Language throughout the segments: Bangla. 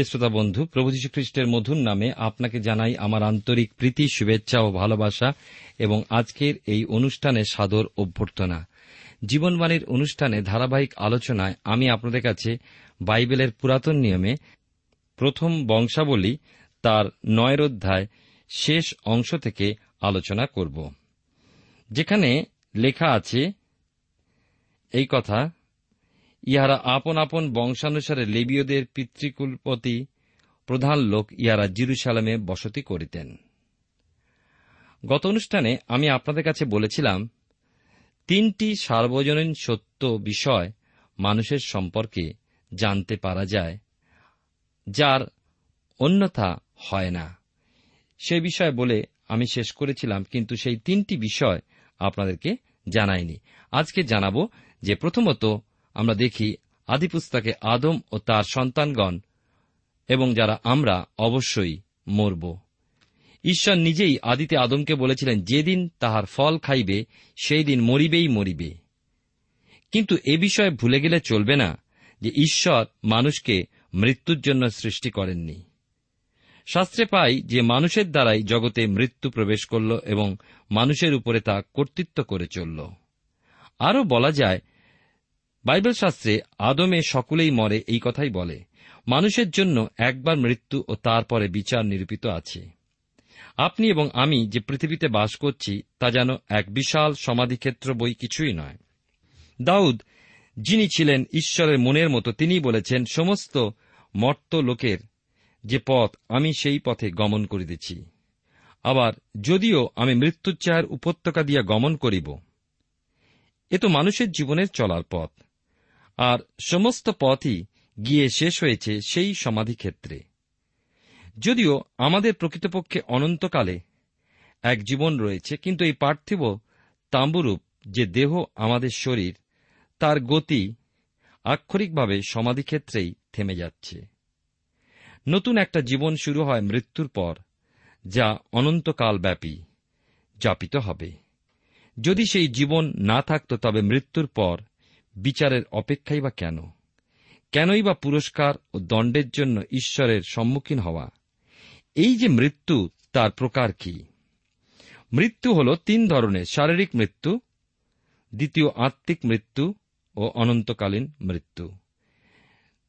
প্রিয় শ্রোতা বন্ধু, প্রভু খ্রিস্টের মধুর নামে আপনাকে জানাই আমার আন্তরিক প্রীতি, শুভেচ্ছা ও ভালোবাসা এবং আজকের এই অনুষ্ঠানে সাদর অভ্যর্থনা। জীবনবাণীর অনুষ্ঠানে ধারাবাহিক আলোচনায় আমি আপনাদের কাছে বাইবেলের পুরাতন নিয়মে প্রথম বংশাবলী তার নয়ের অধ্যায় শেষ অংশ থেকে আলোচনা করব। যেখানে লেখা আছে এই কথা ইহারা আপন আপন বংশানুসারে লেবীয়দের পিতৃকুলপতি প্রধান লোক ইহারা জিরুসালামে বসতি করিতেন। গত অনুষ্ঠানে আমি আপনাদের কাছে বলেছিলাম, তিনটি সার্বজনীন সত্য বিষয় মানুষের সম্পর্কে জানতে পারা যায়, যার অন্যথা হয় না। সে বিষয় বলে আমি শেষ করেছিলাম, কিন্তু সেই তিনটি বিষয় আপনাদেরকে জানাইনি। আজকে জানাব যে প্রথমত আমরা দেখি আদিপুস্তকে আদম ও তার সন্তানগণ, এবং যারা আমরা, অবশ্যই মরব। ঈশ্বর নিজেই আদিতে আদমকে বলেছিলেন, যেদিন তাহার ফল খাইবে সেই দিন মরিবেই মরিবে। কিন্তু এ বিষয়ে ভুলে গেলে চলবে না যে ঈশ্বর মানুষকে মৃত্যুর জন্য সৃষ্টি করেননি। শাস্ত্রে পাই যে মানুষের দ্বারাই জগতে মৃত্যু প্রবেশ করল এবং মানুষের উপরে তা কর্তৃত্ব করে চলল। আরও বলা যায় বাইবেল শাস্ত্রে আদমে সকলেই মরে এই কথাই বলে, মানুষের জন্য একবার মৃত্যু ও তারপরে বিচার নিরূপিত আছে। আপনি এবং আমি যে পৃথিবীতে বাস করছি, তা যেন এক বিশাল সমাধিক্ষেত্র বই কিছুই নয়। দাউদ, যিনি ছিলেন ঈশ্বরের মনের মতো, তিনি বলেছেন, সমস্ত মর্ত লোকের যে পথ, আমি সেই পথে গমন করিতেছি। আবার যদিও আমি মৃত্যুচ্চায়ের উপত্যকা দিয়া গমন করিব, এ তো মানুষের জীবনের চলার পথ। আর সমস্ত পথই গিয়ে শেষ হয়েছে সেই সমাধিক্ষেত্রে। যদিও আমাদের প্রকৃতপক্ষে অনন্তকালে এক জীবন রয়েছে, কিন্তু এই পার্থিব তাম্বুরূপ যে দেহ আমাদের শরীর, তার গতি আক্ষরিকভাবে সমাধিক্ষেত্রেই থেমে যাচ্ছে। নতুন একটা জীবন শুরু হয় মৃত্যুর পর, যা অনন্তকাল ব্যাপী যাপিত হবে। যদি সেই জীবন না থাকত তবে মৃত্যুর পর বিচারের অপেক্ষাই বা কেন? কেনই বা পুরস্কার ও দণ্ডের জন্য ঈশ্বরের সম্মুখীন হওয়া? এই যে মৃত্যু, তার প্রকার কি? মৃত্যু হল তিন ধরনের শারীরিক মৃত্যু, দ্বিতীয় আত্মিক মৃত্যু ও অনন্তকালীন মৃত্যু।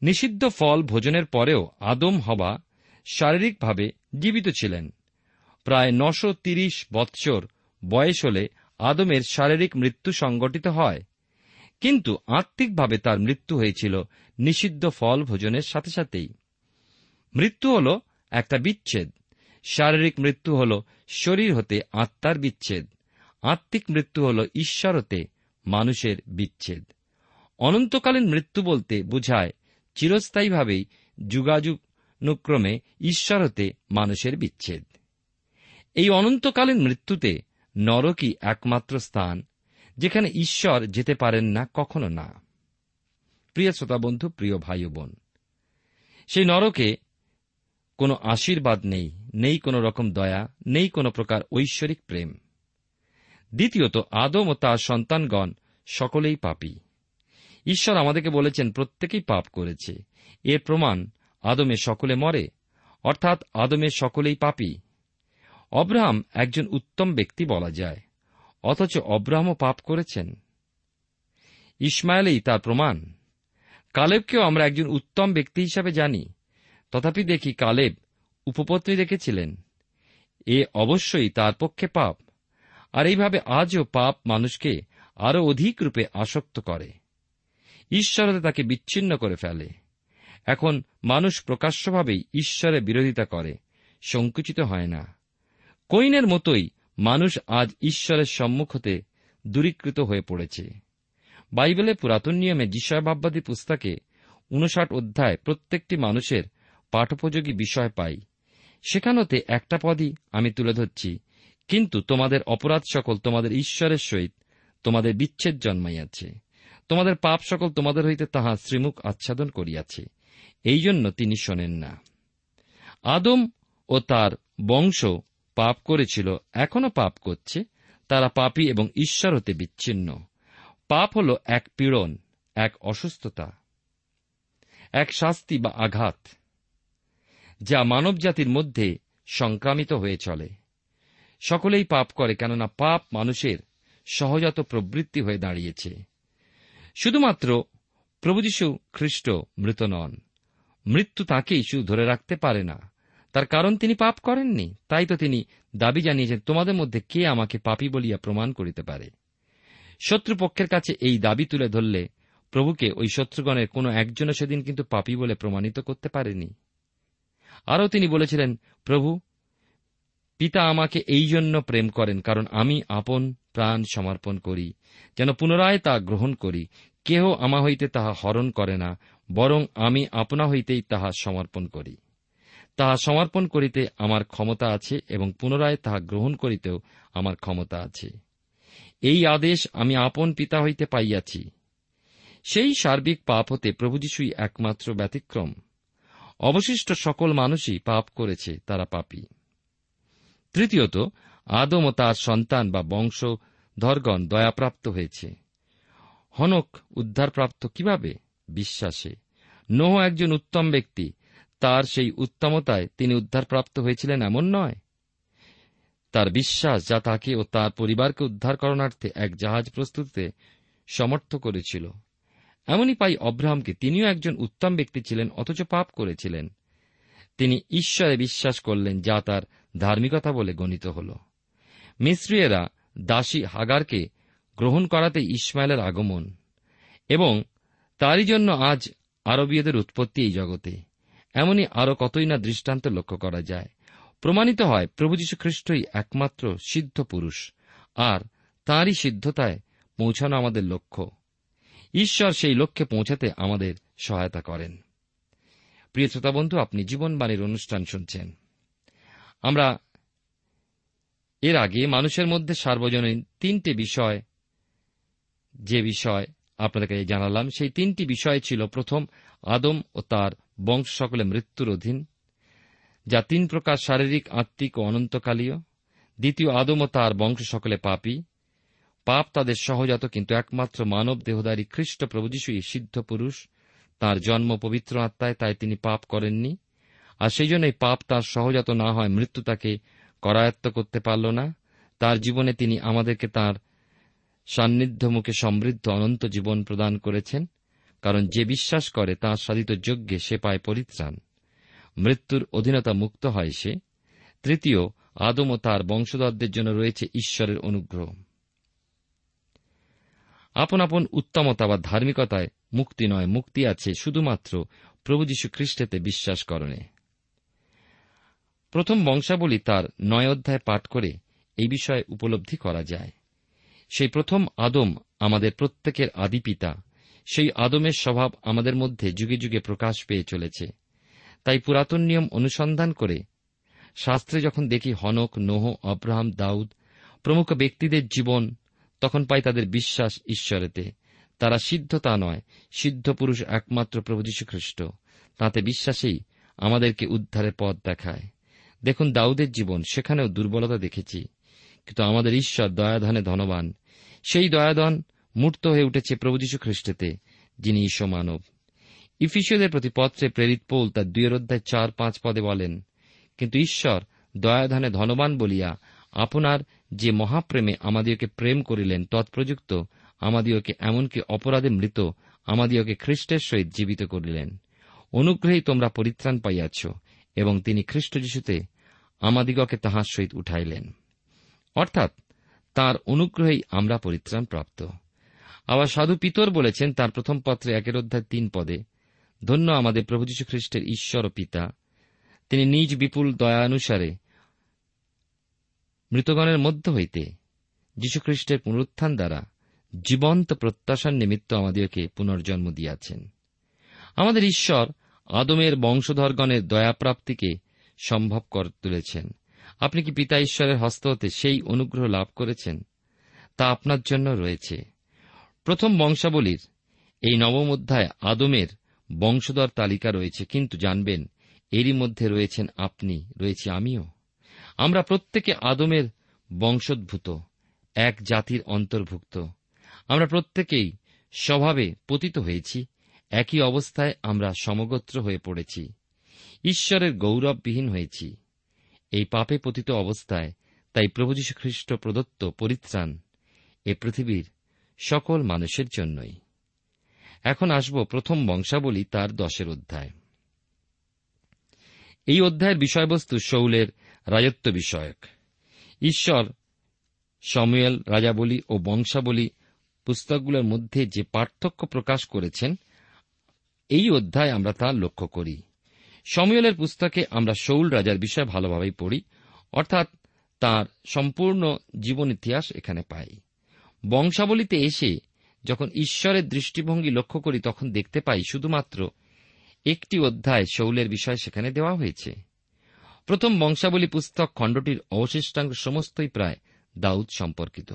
নিষিদ্ধ ফল ভোজনের পরেও আদম হবা শারীরিকভাবে জীবিত ছিলেন। প্রায় নশো তিরিশ বৎসর বয়স হলে আদমের শারীরিক মৃত্যু সংগঠিত হয়। কিন্তু আত্মিকভাবে তার মৃত্যু হয়েছিল নিষিদ্ধ ফল ভোজনের সাথে সাথেই। মৃত্যু হল একটা বিচ্ছেদ। শারীরিক মৃত্যু হল শরীর হতে আত্মার বিচ্ছেদ। আত্মিক মৃত্যু হল ঈশ্বর হতে মানুষের বিচ্ছেদ। অনন্তকালীন মৃত্যু বলতে বোঝায় চিরস্থায়ীভাবেই যুগাযুগনুক্রমে ঈশ্বর হতে মানুষের বিচ্ছেদ। এই অনন্তকালীন মৃত্যুতে নরকই একমাত্র স্থান যেখানে ঈশ্বর যেতে পারেন না, কখনো না। প্রিয় শ্রোতা বন্ধু প্রিয় ভাই বোন, সেই নরকে কোনো আশীর্বাদ নেই নেই কোনো রকম দয়া, নেই কোনো প্রকার ঐশ্বরিক প্রেম। দ্বিতীয়ত, আদম ও তার সন্তানগণ সকলেই পাপী। ঈশ্বর আমাদেরকে বলেছেন, প্রত্যেকেই পাপ করেছে। এর প্রমাণ, আদমে সকলে মরে, অর্থাৎ আদমে সকলেই পাপী। অব্রাহাম একজন উত্তম ব্যক্তি বলা যায়। অথচ অব্রাহামও পাপ করেছেন। ইসমাইলেই তার প্রমাণ। কালেবকেও আমরা একজন উত্তম ব্যক্তি হিসাবে জানি। তথাপি দেখি কালেব উপপত্নী রেখেছিলেন। এ অবশ্যই তার পক্ষে পাপ। আর এইভাবে আজও পাপ মানুষকে আরও অধিক রূপে আসক্ত করে। ঈশ্বরতে তাকে বিচ্ছিন্ন করে ফেলে। এখন মানুষ প্রকাশ্যভাবেই ঈশ্বরের বিরোধিতা করে। সংকুচিত হয় না। কৈনের মতোই মানুষ আজ ঈশ্বরের সম্মুখ হতে দূরীকৃত হয়ে পড়েছে। বাইবেলে পুরাতন নিয়মে যিশয়ভাববাদী পুস্তকে উনষাট অধ্যায় প্রত্যেকটি মানুষের পাঠোপযোগী বিষয় পাই। সেখানতে একটা পদই আমি তুলে ধরছি, কিন্তু তোমাদের অপরাধ সকল তোমাদের ঈশ্বরের সহিত তোমাদের বিচ্ছেদ জন্মাইয়াছে। তোমাদের পাপ সকল তোমাদের হইতে তাহা শ্রীমুখ আচ্ছাদন করিয়াছে। এই জন্য তিনি শোনেন না। আদম ও তার বংশ পাপ করেছিল এখনও পাপ করছে, তারা পাপী এবং ঈশ্বর হতে বিচ্ছিন্ন। পাপ হল এক পীড়ন, এক অসুস্থতা, এক শাস্তি বা আঘাত, যা মানবজাতির মধ্যে সংক্রামিত হয়ে চলে। সকলেই পাপ করে কেননা পাপ মানুষের সহজাত প্রবৃত্তি হয়ে দাঁড়িয়েছে। শুধুমাত্র প্রভু যীশু খ্রিস্ট মৃত নন, মৃত্যু তাকেই শুধু ধরে রাখতে পারে না। তার কারণ তিনি পাপ করেননি। তাই তো তিনি দাবি জানিয়েছেন, তোমাদের মধ্যে কে আমাকে পাপী বলিয়া প্রমাণ করিতে পারে? শত্রুপক্ষের কাছে এই দাবি তুলে ধরলে প্রভুকে ওই শত্রুগণের কোন একজনও সেদিন কিন্তু পাপী বলে প্রমাণিত করতে পারেনি। আরও তিনি বলেছিলেন, প্রভু, পিতা আমাকে এই জন্য প্রেম করেন, কারণ আমি আপন প্রাণ সমর্পণ করি, যেন পুনরায় তা গ্রহণ করি। কেহ আমা হইতে তাহা হরণ করে না, বরং আমি আপনা হইতেই তাহা সমর্পণ করি। তাহা সমর্পণ করিতে আমার ক্ষমতা আছে এবং পুনরায় তাহা গ্রহণ করিতেও আমার ক্ষমতা আছে। এই আদেশ আমি আপন পিতা হইতে পাইয়াছি। সেই সার্বিক পাপ হতে প্রভু যীশুই একমাত্র ব্যতিক্রম। অবশিষ্ট সকল মানুষই পাপ করেছে, তারা পাপী। তৃতীয়ত, আদম ও তার সন্তান বা বংশ, ধরগণ দয়াপ্রাপ্ত হয়েছে। হনক উদ্ধারপ্রাপ্ত কীভাবে? বিশ্বাসে। নোহ একজন উত্তম ব্যক্তি তার সেই উত্তমতায় তিনি উদ্ধারপ্রাপ্ত হয়েছিলেন এমন নয়। তার বিশ্বাস যা তাকে ও তার পরিবারকে উদ্ধার করণার্থে এক জাহাজ প্রস্তুতিতে সমর্থ করেছিল। এমনই পাই অব্রাহামকে তিনিও একজন উত্তম ব্যক্তি ছিলেন, অথচ পাপ করেছিলেন। তিনি ঈশ্বরে বিশ্বাস করলেন, যা তার ধার্মিকতা বলে গণিত হল। মিস্ত্রিয়েরা দাসী হাগারকে গ্রহণ করাতে ইসমাইলের আগমন, এবং তারই জন্য আজ আরবীয়দের উৎপত্তি এই জগতে। এমনই আরও কতই না দৃষ্টান্ত লক্ষ্য করা যায়। প্রমাণিত হয়, প্রভু যীশু খ্রিস্টই একমাত্র সিদ্ধ পুরুষ, আর তাঁরই সিদ্ধতায় পৌঁছানো আমাদের লক্ষ্য। ঈশ্বর সেই লক্ষ্যে পৌঁছাতে আমাদের সহায়তা করেন। প্রিয় শ্রোতা বন্ধু, আপনি জীবনবাণীর অনুষ্ঠান শুনছেন। আমরা এর আগে মানুষের মধ্যে সার্বজনীন তিনটে বিষয়, যে বিষয় আপনাদেরকে জানালাম, সেই তিনটি বিষয় ছিল প্রথম, আদম ও তার বংশ সকলে মৃত্যুর অধীন। যা তিন প্রকার শারীরিক, আত্মিক ও অনন্তকালীয়। দ্বিতীয়, আদম ও তার বংশ সকলে পাপী। পাপ তাদের সহজাত, কিন্তু একমাত্র মানব দেহদারী খ্রিস্ট প্রভুযশুই সিদ্ধ পুরুষ। তার জন্ম পবিত্র আত্মায়, তাই তিনি পাপ করেননি। আর সেই জন্যই পাপ তার সহজাত না হয়, মৃত্যু তাকে করায়ত্ত করতে পারল না। তার জীবনে তিনি আমাদেরকে তার সান্নিধ্য মুখে সমৃদ্ধ, অনন্ত জীবন প্রদান করেছেন। কারণ যে বিশ্বাস করে তাঁর সাধিত যজ্ঞে সে পায় পরিত্রাণ। মৃত্যুর অধীনতা মুক্ত হয় সে। তৃতীয়, আদম ও তার বংশধরদের জন্য রয়েছে ঈশ্বরের অনুগ্রহ। আপন আপন উত্তমতা বা ধার্মিকতায় মুক্তি নয়, মুক্তি আছে শুধুমাত্র প্রভু যীশু খ্রিস্টেতে বিশ্বাস করণে। প্রথম বংশাবলী তার নয় অধ্যায় পাঠ করে এই বিষয়ে উপলব্ধি করা যায়। সেই প্রথম আদম আমাদের প্রত্যেকের আদিপিতা সেই আদমের স্বভাব আমাদের মধ্যে যুগে যুগে প্রকাশ পেয়ে চলেছে। তাই পুরাতন নিয়ম অনুসন্ধান করে শাস্ত্রে যখন দেখি হনক, নোহ অব্রাহাম দাউদ প্রমুখ ব্যক্তিদের জীবন, তখন পাই তাদের বিশ্বাস ঈশ্বরেতে। তারা সিদ্ধ তা নয়, সিদ্ধ পুরুষ একমাত্র প্রভু যীশুখ্রিস্ট। তাতে বিশ্বাসেই আমাদেরকে উদ্ধারের পথ দেখায়। দেখুন দাউদের জীবন, সেখানেও দুর্বলতা দেখেছি। কিন্তু আমাদের ঈশ্বর দয়াধনে ধনবান। সেই দয়াধন মূর্ত হয়ে উঠেছে প্রভু যীশু খ্রিস্টেতে যিনি ঈশ্বর মানব। ইফিসীয়দের প্রতি পত্রে প্রেরিত পৌল তার দুয়ের অধ্যায় চার পাঁচ পদে বলেন, কিন্তু ঈশ্বর দয়াধানে ধনবান বলিয়া আপনার যে মহাপ্রেমে আমাদিওকে প্রেম করিলেন, তৎপ্রযুক্ত আমাদিওকে এমনকি অপরাধে মৃত আমাদিওকে খ্রিস্টের সহিত জীবিত করিলেন। অনুগ্রহেই তোমরা পরিত্রাণ পাইয়াছ, এবং তিনি খ্রিস্ট যিশুতে আমাদিগকে তাহার সহিত উঠাইলেন। অর্থাৎ তার অনুগ্রহেই আমরা পরিত্রাণ প্রাপ্ত। আবার সাধু পিতর বলেছেন তার প্রথম পত্রে একের অধ্যায় তিন পদে, ধন্য আমাদের প্রভু যীশু খ্রিস্টের ঈশ্বর ও পিতা। তিনি নিজ বিপুল দয়ানুসারে মৃতগণের মধ্য হইতে যীশুখ্রিস্টের পুনরুত্থান দ্বারা জীবন্ত প্রত্যাশার নিমিত্ত আমাদেরকে পুনর্জন্ম দিয়াছেন। আমাদের ঈশ্বর আদমের বংশধরগণের দয়াপ্রাপ্তিকে সম্ভব করে তুলেছেন। আপনি কি পিতা ঈশ্বরের হস্ত হতে সেই অনুগ্রহ লাভ করেছেন? তা আপনার জন্য রয়েছে। প্রথম বংশাবলীর এই নবম অধ্যায় আদমের বংশধর তালিকা রয়েছে, কিন্তু জানবেন, এরই মধ্যে রয়েছেন আপনি, রয়েছে আমিও। আমরা প্রত্যেকে আদমের বংশোদ্ভূত, এক জাতির অন্তর্ভুক্ত। আমরা প্রত্যেকেই স্বভাবে পতিত হয়েছি, একই অবস্থায় আমরা সমগোত্র হয়ে পড়েছি, ঈশ্বরের গৌরববিহীন হয়েছি। এই পাপে পতিত অবস্থায় তাই প্রভু যীশু খ্রিস্ট প্রদত্ত পরিত্রাণ এ পৃথিবীর সকল মানুষের জন্যই। এখন আসব প্রথম বংশাবলী তার দশের অধ্যায়। এই অধ্যায়ের বিষয়বস্তু শৌলের রাজত্ব বিষয়ক। ঈশ্বর, সমুয়েল রাজাবলী ও বংশাবলী পুস্তকগুলোর মধ্যে যে পার্থক্য প্রকাশ করেছেন, এই অধ্যায় আমরা তা লক্ষ্য করি। সমুয়েলের পুস্তকে আমরা শৌল রাজার বিষয় ভালোভাবেই পড়ি, অর্থাৎ তার সম্পূর্ণ জীবন ইতিহাস এখানে পাই। বংশাবলীতে এসে যখন ঈশ্বরের দৃষ্টিভঙ্গি লক্ষ্য করি, তখন দেখতে পাই শুধুমাত্র একটি অধ্যায় শৌলের বিষয় সেখানে দেওয়া হয়েছে। প্রথম বংশাবলী পুস্তক খণ্ডটির অবশিষ্টাংশ সমস্তই প্রায় দাউদ সম্পর্কিত।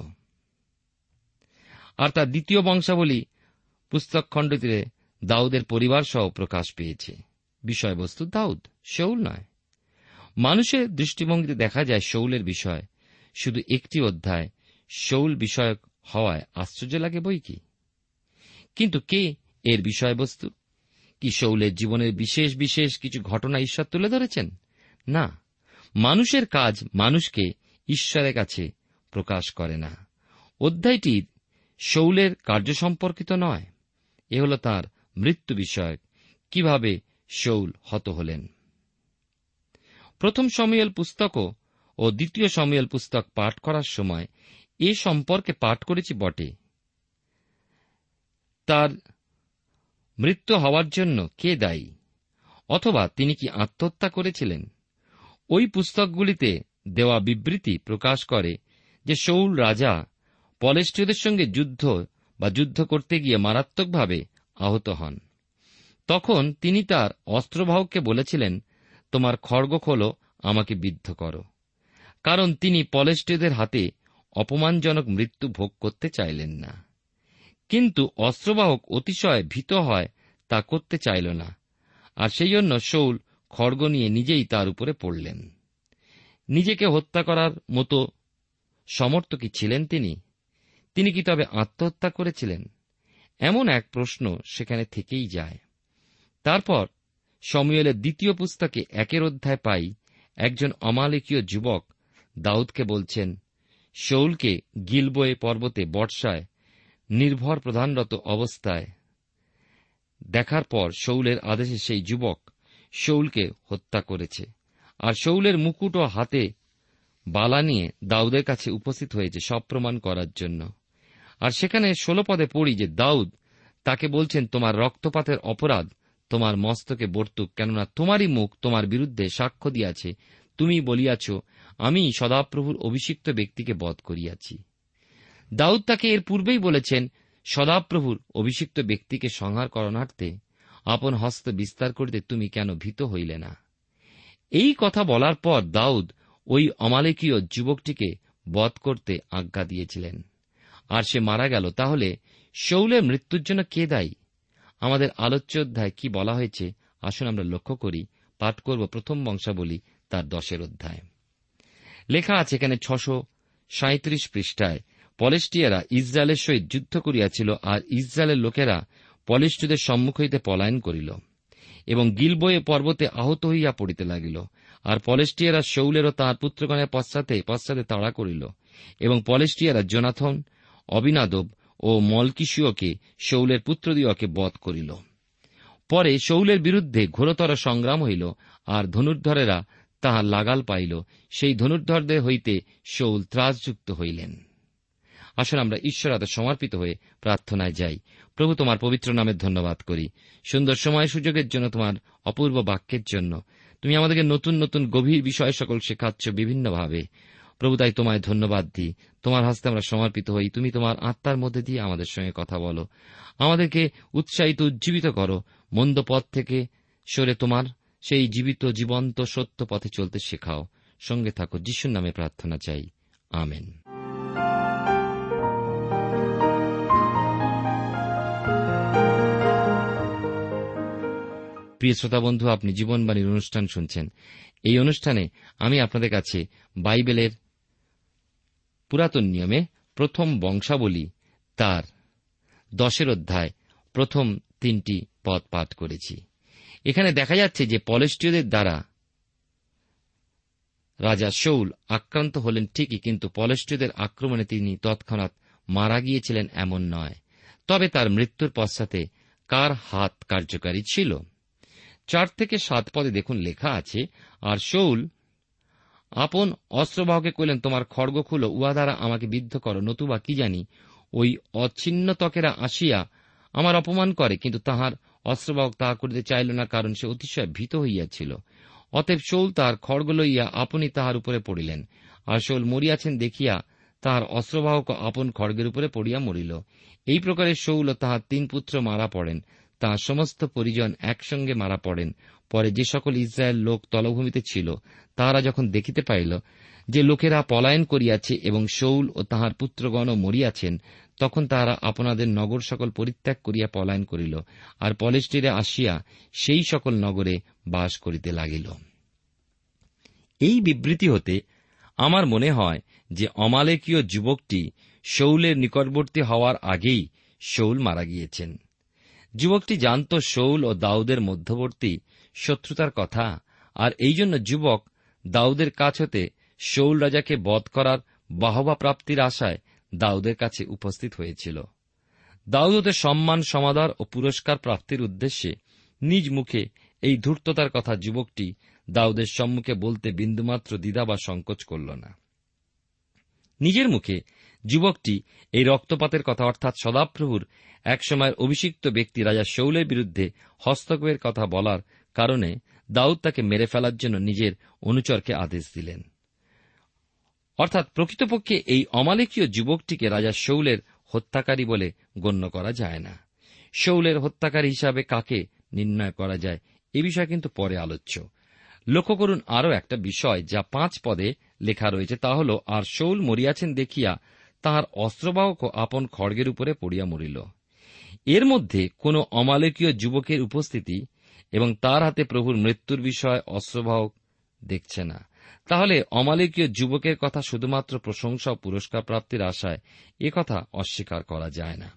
আর তার দ্বিতীয় বংশাবলী পুস্তক খণ্ডটিতে দাউদের পরিবার সহ প্রকাশ পেয়েছে। বিষয়বস্তু দাউদ, শৌল নয়। মানুষের দৃষ্টিভঙ্গিতে দেখা যায় শৌলের বিষয় শুধু একটি অধ্যায়, শৌল বিষয়ক হওয়ায় আশ্চর্য লাগে বই কি? কিন্তু কে এর বিষয়বস্তু? কি শৌলের জীবনের বিশেষ বিশেষ কিছু ঘটনা ঈশ্বর তুলে ধরেছেন? না, মানুষের কাজ মানুষকে ঈশ্বরের কাছে প্রকাশ করে না। অধ্যায়টি শৌলের কার্য সম্পর্কিত নয়। এ হল তার মৃত্যু বিষয়ক, কীভাবে শৌল হত হলেন। প্রথম সময়েল পুস্তকও ও দ্বিতীয় সময়েল পুস্তক পাঠ করার সময় এ সম্পর্কে পাঠ করেছি বটে। তার মৃত্যু হওয়ার জন্য কে দায়ী? অথবা তিনি কি আত্মহত্যা করেছিলেন? ওই পুস্তকগুলিতে দেওয়া বিবৃতি প্রকাশ করে যে শৌল রাজা পলেষ্টীয়দের সঙ্গে যুদ্ধ বা যুদ্ধ করতে গিয়ে মারাত্মকভাবে আহত হন। তখন তিনি তার অস্ত্রবাহককে বলেছিলেন, তোমার খড়গ খোলো আমাকে বিদ্ধ করো। কারণ তিনি পলেষ্টীয়দের হাতে অপমানজনক মৃত্যু ভোগ করতে চাইলেন না। কিন্তু অস্ত্রবাহক অতিশয় ভীত হয়, তা করতে চাইল না। আর সেই জন্য শৌল খড়গ নিয়ে নিজেই তার উপরে পড়লেন। নিজেকে হত্যা করার মতো সমর্থ কি ছিলেন তিনি? তিনি কি তবে আত্মহত্যা করেছিলেন? এমন এক প্রশ্ন সেখানে থেকেই যায়। তারপর সমুয়েলের দ্বিতীয় পুস্তকে একের অধ্যায় পাই একজন অমালিকীয় যুবক দাউদকে বলছেন শৌলকে গিলবয়ে পর্বতে বর্ষায় নির্ভর প্রধানরত অবস্থায়। দেখার পর শৌলের আদেশে সেই যুবক শৌলকে হত্যা করেছে। আর শৌলের মুকুট ও হাতে বালা নিয়ে দাউদের কাছে উপস্থিত হয়েছে সব প্রমাণ করার জন্য। আর সেখানে ষোলো পদে পড়ি যে, দাউদ, তাকে বলছেন তোমার রক্তপাতের অপরাধ, তোমার মস্তকে বর্তুক, কেননা তোমারই মুখ তোমার বিরুদ্ধে সাক্ষ্য দিয়াছে। তুমি বলিয়াছ আমি সদাপ্রভুর অভিষিক্ত ব্যক্তিকে বধ করিয়াছি। দাউদ তাকে এর পূর্বেই বলেছেন, সদাপ্রভুর অভিষিক্ত ব্যক্তিকে সংহার করণার্থে আপন হস্ত বিস্তার করিতে তুমি কেন ভীত হইলে না। এই কথা বলার পর দাউদ ওই অমালেকীয় যুবকটিকে বধ করতে আজ্ঞা দিয়েছিলেন। আর সে মারা গেল, তাহলে শৌলের মৃত্যুর জন্য কে দায়ী? আমাদের আলোচ্য অধ্যায় কি বলা হয়েছে, আসুন আমরা লক্ষ্য করি, পাঠ করব প্রথম বংশাবলী তার দশের অধ্যায়। লেখা আছে এখানে ছশো সাঁত্রিশ পৃষ্ঠায়। পলেস্টিয়ারা ইসরায়েলের সহিত যুদ্ধ করিয়াছিল আর ইসরায়েলের লোকেরা পলেষ্টীয়দের সম্মুখ হইতে পলায়ন করিল এবং গিলবয়ে পর্বতে আহত হইয়া পড়িতে লাগিল আর পলেস্টিয়ারা শৌলেরও তাহার পুত্রগণের পশ্চাতে পশ্চাতে তাড়া করিল এবং পলেস্টিয়ারা জোনাথন, অবিনাদব ও মলকিসীয়কে, শৌলের পুত্রদিওকে বধ করিল। পরে শৌলের বিরুদ্ধে ঘোরতর সংগ্রাম হইল আর ধনুর্ধরেরা তাহা লাগাল পাইল, সেই ধনুর্ধরদের হইতে শৌল ত্রাসযুক্ত হইলেন। আসলে আমরা ঈশ্বর এত সমর্পিত হয়ে প্রার্থনায় যাই। প্রভু, তোমার পবিত্র নামের ধন্যবাদ করি। সুন্দর সময় সুযোগের জন্য তোমার অপূর্ব বাক্যের জন্য। তুমি আমাদেরকে নতুন নতুন গভীর বিষয় সকল শেখাচ্ছ বিভিন্নভাবে। প্রভু, তাই তোমায় ধন্যবাদ দিই। তোমার হস্তে আমরা সমর্পিত হই। তুমি তোমার আত্মার মধ্যে দিয়ে আমাদের সঙ্গে কথা বলো। আমাদেরকে উৎসাহিত, উজ্জীবিত করো। মন্দ পথ থেকে সরে তোমার সেই জীবিত, জীবন্ত, সত্য পথে চলতে শেখাও। সঙ্গে থাকো, যিশুর নামে প্রার্থনা চাই। আমেন। প্রিয় শ্রোতা বন্ধু, আপনি জীবনবাণীর অনুষ্ঠান শুনছেন। এই অনুষ্ঠানে আমি আপনাদের কাছে বাইবেলের পুরাতন নিয়মে প্রথম বংশাবলী তার দশের অধ্যায় প্রথম তিনটি পদ পাঠ করেছি। এখানে দেখা যাচ্ছে যে পলেষ্টীয়দের দ্বারা রাজা শৌল আক্রান্ত হলেন ঠিকই, কিন্তু পলেষ্টীয়দের আক্রমণে তিনি তৎক্ষণাৎ মারা গিয়েছিলেন এমন নয়। তবে তার মৃত্যুর পশ্চাতে কার হাত কার্যকারী ছিল? চার থেকে সাত পদে দেখুন লেখা আছে, আর শৌল আপন অস্ত্রবাহকে কইলেন, তোমার খড়গ খুলো, উহা দ্বারা আমাকে বিদ্ধ করো, নতুবা কি জানি, ওই অচ্ছিন্ন ত্বকেরা আসিয়া আমার অপমান করে, কিন্তু তাহার অস্ত্রবাহক তাহা করিতে চাইল না, কারণ সে অতিশয় ভীত হইয়াছিল। অতএব শৌল তাহার খড়গ লইয়া আপনি তাহার উপরে পড়িলেন, আর শৌল মরিয়াছেন দেখিয়া তাহার অস্ত্রবাহক আপন খড়গের উপরে পড়িয়া মরিল। এই প্রকারে শৌল তাহার তিন পুত্র মারা পড়েন, তাহার সমস্ত পরিজন একসঙ্গে মারা পড়েন। পরে যে সকল ইসরায়েল লোক তলভূমিতে ছিল, তাহারা যখন দেখিতে পাইল যে লোকেরা পলায়ন করিয়াছে এবং শৌল ও তাহার পুত্রগণও মরিয়াছেন তখন তাহারা আপনাদের নগর সকল পরিত্যাগ করিয়া পলায়ন করিল, আর পলেস্টিরে আসিয়া সেই সকল নগরে বাস করিতে লাগিল। এই বিবৃতি হতে আমার মনে হয় যে অমালেকীয় যুবকটি শৌলের নিকটবর্তী হওয়ার আগেই শৌল মারা গিয়েছেন। যুবকটি জানত শৌল ও দাউদের মধ্যবর্তী শত্রুতার কথা, আর এই জন্য যুবক দাউদের কাছ হতে শৌল রাজাকে বধ করার বাহবা প্রাপ্তির আশায় দাউদের কাছে উপস্থিত হয়েছিল। দাউদ ওদের সম্মান, সমাদর ও পুরস্কার প্রাপ্তির উদ্দেশ্যে নিজ মুখে এই ধূর্ততার কথা যুবকটি দাউদের সম্মুখে বলতে বিন্দুমাত্র দ্বিধা বা সংকোচ করল না। নিজের মুখে যুবকটি এই রক্তপাতের কথা অর্থাৎ সদাপ্রভুর একসময়ের অভিষিক্ত ব্যক্তি রাজা শৌলের বিরুদ্ধে হস্তক্ষেপের কথা বলার কারণে দাউদ তাকে মেরে ফেলার জন্য নিজের অনুচরকে আদেশ দিলেন। অর্থাৎ প্রকৃতপক্ষে এই অমালিকীয় যুবকটিকে রাজা শৌলের হত্যাকারী বলে গণ্য করা যায় না। শৌলের হত্যাকারী হিসাবে কাকে নির্ণয় করা যায় এ বিষয় কিন্তু পরে আলোচ্য। লক্ষ্য করুন আরও একটা বিষয় যা পাঁচ পদে লেখা রয়েছে, তা হল, আর শৌল মরিয়াছেন দেখিয়া তাহার অস্ত্রবাহক আপন খড়গের উপরে পড়িয়া মরিল। এর মধ্যে কোন অমালকীয় যুবকের উপস্থিতি এবং তার হাতে প্রভুর মৃত্যুর বিষয় অস্ত্রবাহক দেখছে না। তাহলে অমালিকীয় যুবকের কথা শুধুমাত্র প্রশংসা ও পুরস্কার প্রাপ্তির আশায় এ কথা অস্বীকার করা যায় না।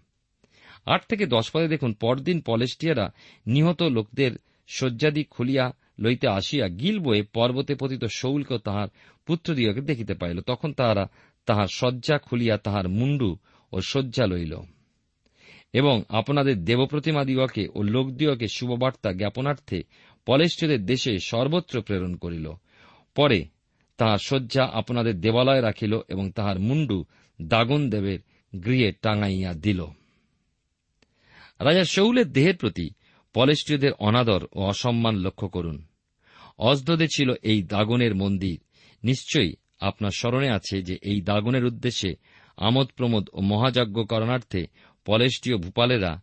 আট থেকে দশ পদে দেখুন, পরদিন পলেস্টিয়ারা নিহত লোকদের শয্যাদি খুলিয়া লইতে আসিয়া গিল বয়ে পর্বতে পতিত শৌলকে তাহার পুত্রদিগকে দেখিতে পাইল। তখন তাহারা তাহার শয্যা খুলিয়া তাহার মুন্ডু ও শয্যা লইল এবং আপনাদের দেবপ্রতিমাদিগকে ও লোকদিগকে শুভবার্তা জ্ঞাপনার্থে পলেষ্টীয়দের দেশে সর্বত্র প্রেরণ করিল। পরে তাহার শয্যা আপনাদের দেবালয়ে রাখিল এবং তাহার মুন্ডু দাগন দেবের গৃহে টাঙাইয়া দিল। রাজা শৌলের দেহের প্রতি পলেষ্টীয়দের অনাদর ও অসম্মান লক্ষ্য করুন। অজদদে ছিল এই দাগনের মন্দির। নিশ্চয়ই আপনার স্মরণে আছে যে এই দাগনের উদ্দেশ্যে আমোদ প্রমোদ ও মহাযজ্ঞ করণার্থে পলেষ্টীয় ভূপালেরা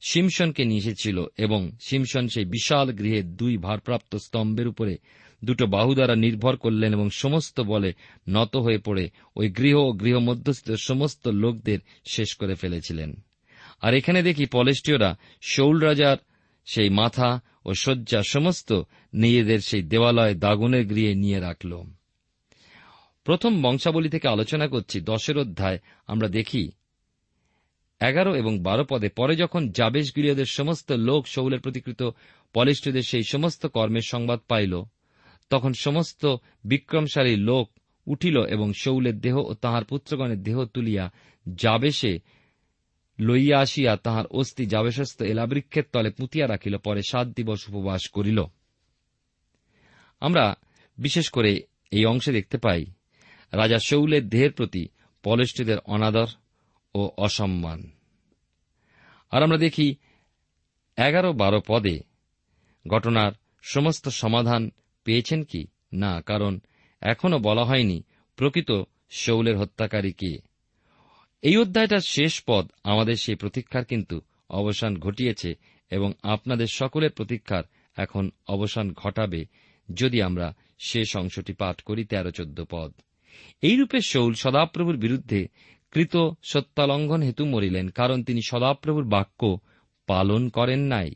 সিমসনকে নিয়ে এসেছিল এবং সিমসন সেই বিশাল গৃহের দুই ভারপ্রাপ্ত স্তম্ভের উপরে দুটো বাহু দ্বারা নির্ভর করলেন এবং সমস্ত বলে নত হয়ে পড়ে ওই গৃহ ও গৃহ মধ্যস্থ সমস্ত লোকদের শেষ করে ফেলেছিলেন। আর এখানে দেখি পলেষ্টীয়রা, শৌল রাজার সেই মাথা ও শয্যা সমস্ত নিজেদের সেই দেওয়ালয় দাগুনের গৃহে নিয়ে রাখল। প্রথম বংশাবলী থেকে আলোচনা করছি, দশের অধ্যায়, আমরা দেখি। এগারো এবং বারো পদে, পরে যখন জাবেশ গিরিয়দের সমস্ত লোক শৌলের প্রতিকৃত পলিষ্ঠদের সেই সমস্ত কর্মের সংবাদ পাইল তখন সমস্ত বিক্রমশালী লোক উঠিল এবং শৌলের দেহ ও তাহার পুত্রগণের দেহ তুলিয়া জাবেশে লইয়া আসিয়া তাহার অস্থি যাবেশস্ত এলাবৃক্ষের তলে পুঁতিয়া রাখিল, পরে সাত দিবস উপবাস করিল। আমরা বিশেষ করে এই অংশে দেখতে পাই, রাজা শৌলের দেহের প্রতি পলেষ্টীদের অনাদর ও অসম্মান। আর আমরা দেখি, এগারো বারো পদে ঘটনার সমস্ত সমাধান পেয়েছেন কি? না, কারণ এখনও বলা হয়নি, প্রকৃত শৌলের হত্যাকারী কে। এই অধ্যায়টার শেষ পদ আমাদের সেই প্রতীক্ষার কিন্তু অবসান ঘটিয়েছে এবং আপনাদের সকলের প্রতীক্ষার এখন অবসান ঘটাবে যদি আমরা শেষ অংশটি পাঠ করি তেরো চোদ্দ পদ। এইরূপে শৌল সদাপ্রভুর বিরুদ্ধে কৃত সত্যালঙ্ঘন হেতু মরিলেন, কারণ তিনি সদাপ্রভুর বাক্য পালন করেন নাই।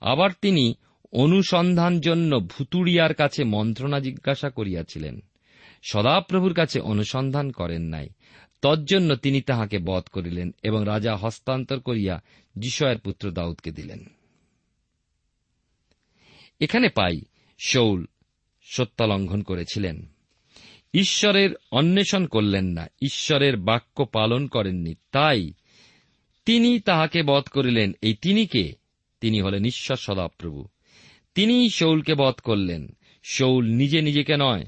আবার তিনি অনুসন্ধান জন্য ভুতুড়িয়ার কাছে মন্ত্রণা জিজ্ঞাসা করিয়াছিলেন। সদাপ্রভুর কাছে অনুসন্ধান করেন নাই। তজ্জন্য তিনি তাহাকে বধ করিলেন এবং রাজা হস্তান্তর করিয়া যিশয়ের পুত্র দাউদকে দিলেন। এখানে পাই, শৌল সত্যালঙ্ঘন করেছিলেন। ঈশ্বরের অন্বেষণ করলেন না, ঈশ্বরের বাক্য পালন করেননি। তাই তিনি তাহাকে বধ করিলেন। এই তিনি কে? তিনি হলেন ঈশ্বর সদাপ্রভু। তিনি শৌলকে বধ করলেন। শৌল নিজে নিজেকে নয়,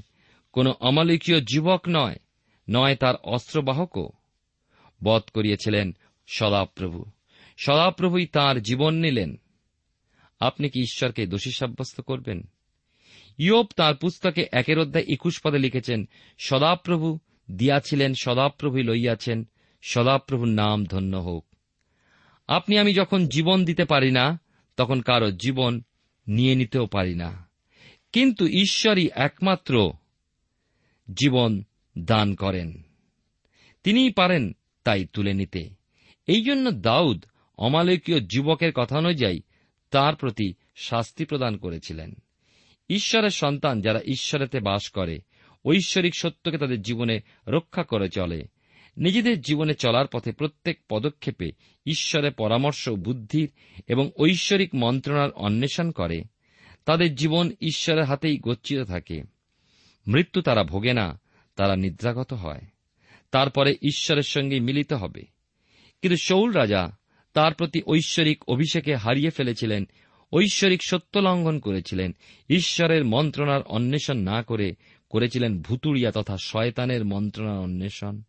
কোন অমালিকীয় যুবক নয় নয় তার অস্ত্রবাহকও। বধ করিয়েছিলেন সদাপ্রভু। সদাপ্রভুই তাঁর জীবন নিলেন। আপনি কি ঈশ্বরকে দোষী সাব্যস্ত করবেন? ইয়োব তার পুস্তকে একের অধ্যায় একুশ পদে লিখেছেন, সদাপ্রভু দিয়াছিলেন সদাপ্রভু লইয়াছেন, সদাপ্রভুর নাম ধন্য হোক। আপনি আমি যখন জীবন দিতে পারি না, তখন কারও জীবন নিয়ে নিতেও পারি না। কিন্তু ঈশ্বরই একমাত্র জীবন দান করেন। তিনিই পারেন তাই তুলে নিতে। এই জন্য দাউদ অমালকীয় যুবকের কথা অনুযায়ী তার প্রতি শাস্তি প্রদান করেছিলেন। ঈশ্বরের সন্তান যারা ঈশ্বরেতে বাস করে, ঐশ্বরিক সত্যকে তাদের জীবনে রক্ষা করে চলে। নিজেদের জীবনে চলার পথে প্রত্যেক পদক্ষেপে ঈশ্বরের পরামর্শ বুদ্ধির এবং ঐশ্বরিক মন্ত্রণার অন্বেষণ করে। তাদের জীবন ঈশ্বরের হাতেই গচ্ছিত থাকে। মৃত্যু তারা ভোগে না, তারা নিদ্রাগত হয়। তারপরে ঈশ্বরের সঙ্গে মিলিত হবে। কিন্তু শৌল রাজা তার প্রতি ঐশ্বরিক অভিষেকে হারিয়ে ফেলেছিলেন, ঐশ্বরিক সত্য লঙ্ঘন করেছিলেন, ঈশ্বরের মন্ত্রণার অন্বেষণ না করে করেছিলেন ভুতুড়িয়া তথা শয়তানের মন্ত্রণার অন্বেষণ।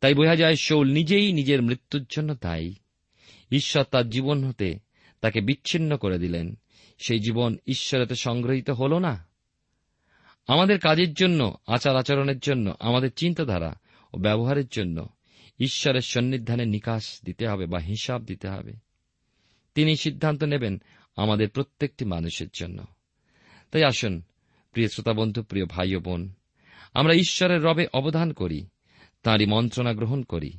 তাই বোঝা যায় শৌল নিজেই নিজের মৃত্যুর জন্য তাই ঈশ্বর তার জীবন হতে তাকে বিচ্ছিন্ন করে দিলেন। সেই জীবন ঈশ্বরেতে সংগ্রহীত হল না। আমাদের কাজের জন্য, আচার আচরণের জন্য, আমাদের চিন্তাধারা ও ব্যবহারের জন্য ঈশ্বরের সন্নিধানে নিকাশ দিতে হবে বা হিসাব দিতে হবে। তিনি সিদ্ধান্ত নেবেন আমাদের প্রত্যেকটি মানুষের জন্য। তাই আসুন, প্রিয় শ্রোতা বন্ধু, প্রিয় ভাই বোন, আমরা ঈশ্বরের রবে অবদান করি। তাঁরই মন্ত্রণা গ্রহণ করি।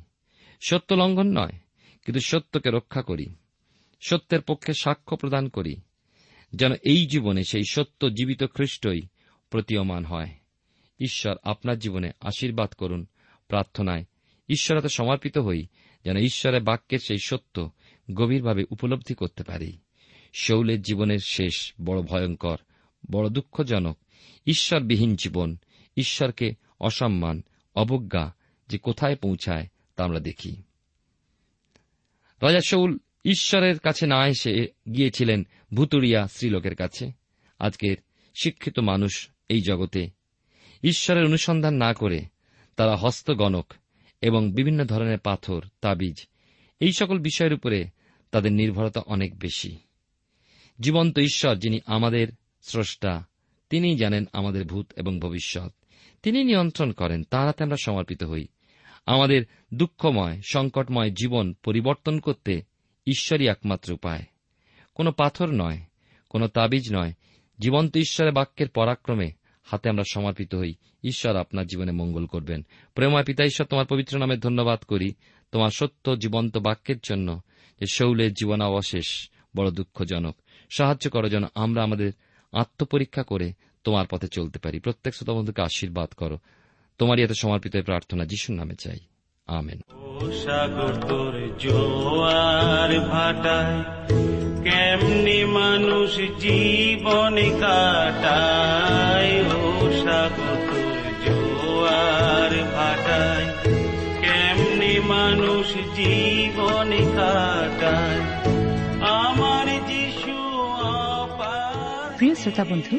সত্য লঙ্ঘন নয়, কিন্তু সত্যকে রক্ষা করি। সত্যের পক্ষে সাক্ষ্য প্রদান করি, যেন এই জীবনে সেই সত্য জীবিত খ্রিস্টই প্রতীয়মান হয়। ঈশ্বর আপনার জীবনে আশীর্বাদ করুন, প্রার্থনায় ঈশ্বরতে সমর্পিত হই, যেন ঈশ্বরের বাক্যের সেই সত্য গভীরভাবে উপলব্ধি করতে পারি। শৌলের জীবনের শেষ বড় ভয়ঙ্কর, বড় দুঃখজনক, ঈশ্বরবিহীন জীবন, ঈশ্বরকে অসম্মান, অবজ্ঞা যে কোথায় পৌঁছায় তা আমরা দেখি। রাজা শৌল ঈশ্বরের কাছে না এসে গিয়েছিলেন ভুতুড়িয়া স্ত্রীলোকের কাছে। আজকের শিক্ষিত মানুষ এই জগতে। ঈশ্বরের অনুসন্ধান না করে তারা হস্তগণক এবং বিভিন্ন ধরনের পাথর, তাবিজ এই সকল বিষয়ের উপরে তাদের নির্ভরতা অনেক বেশি। জীবন্ত ঈশ্বর যিনি আমাদের স্রষ্টা তিনি জানেন আমাদের ভূত এবং ভবিষ্যৎ। তিনি নিয়ন্ত্রণ করেন তার হাতে আমরা সমর্পিত হই। আমাদের দুঃখময়, সংকটময় জীবন পরিবর্তন করতে ঈশ্বরই একমাত্র উপায়। কোনো পাথর নয়, কোনো তাবিজ নয়, জীবন্ত ঈশ্বরের বাক্যের পরাক্রমে হাতে আমরা সমর্পিত হই। ঈশ্বর আপনার জীবনে মঙ্গল করবেন। প্রেমায় পিতা ঈশ্বর, তোমার পবিত্র নামে ধন্যবাদ করি। তোমার সত্য জীবন্ত বাক্যের জন্য যে শৌলের জীবনাবশেষ বড় দুঃখজনক। সাহায্য করো যেন আমরা আমাদের আত্মপরীক্ষা করে তোমার পথে চলতে পারি। প্রত্যেক শ্রোতা বন্ধুকে আশীর্বাদ করো। তোমারই এত সমর্পিত প্রার্থনা যিশুর নামে চাই। আমেন। সাগর তোর জোয়ার ভাটায় কেমনি মানুষ জীবন কাটায়? ও সাগর তোর জোয়ার ভাটায় কেমনি মানুষ জীবন কাটায়? আমার যিশু অপার প্রিয় শ্রোতা বন্ধু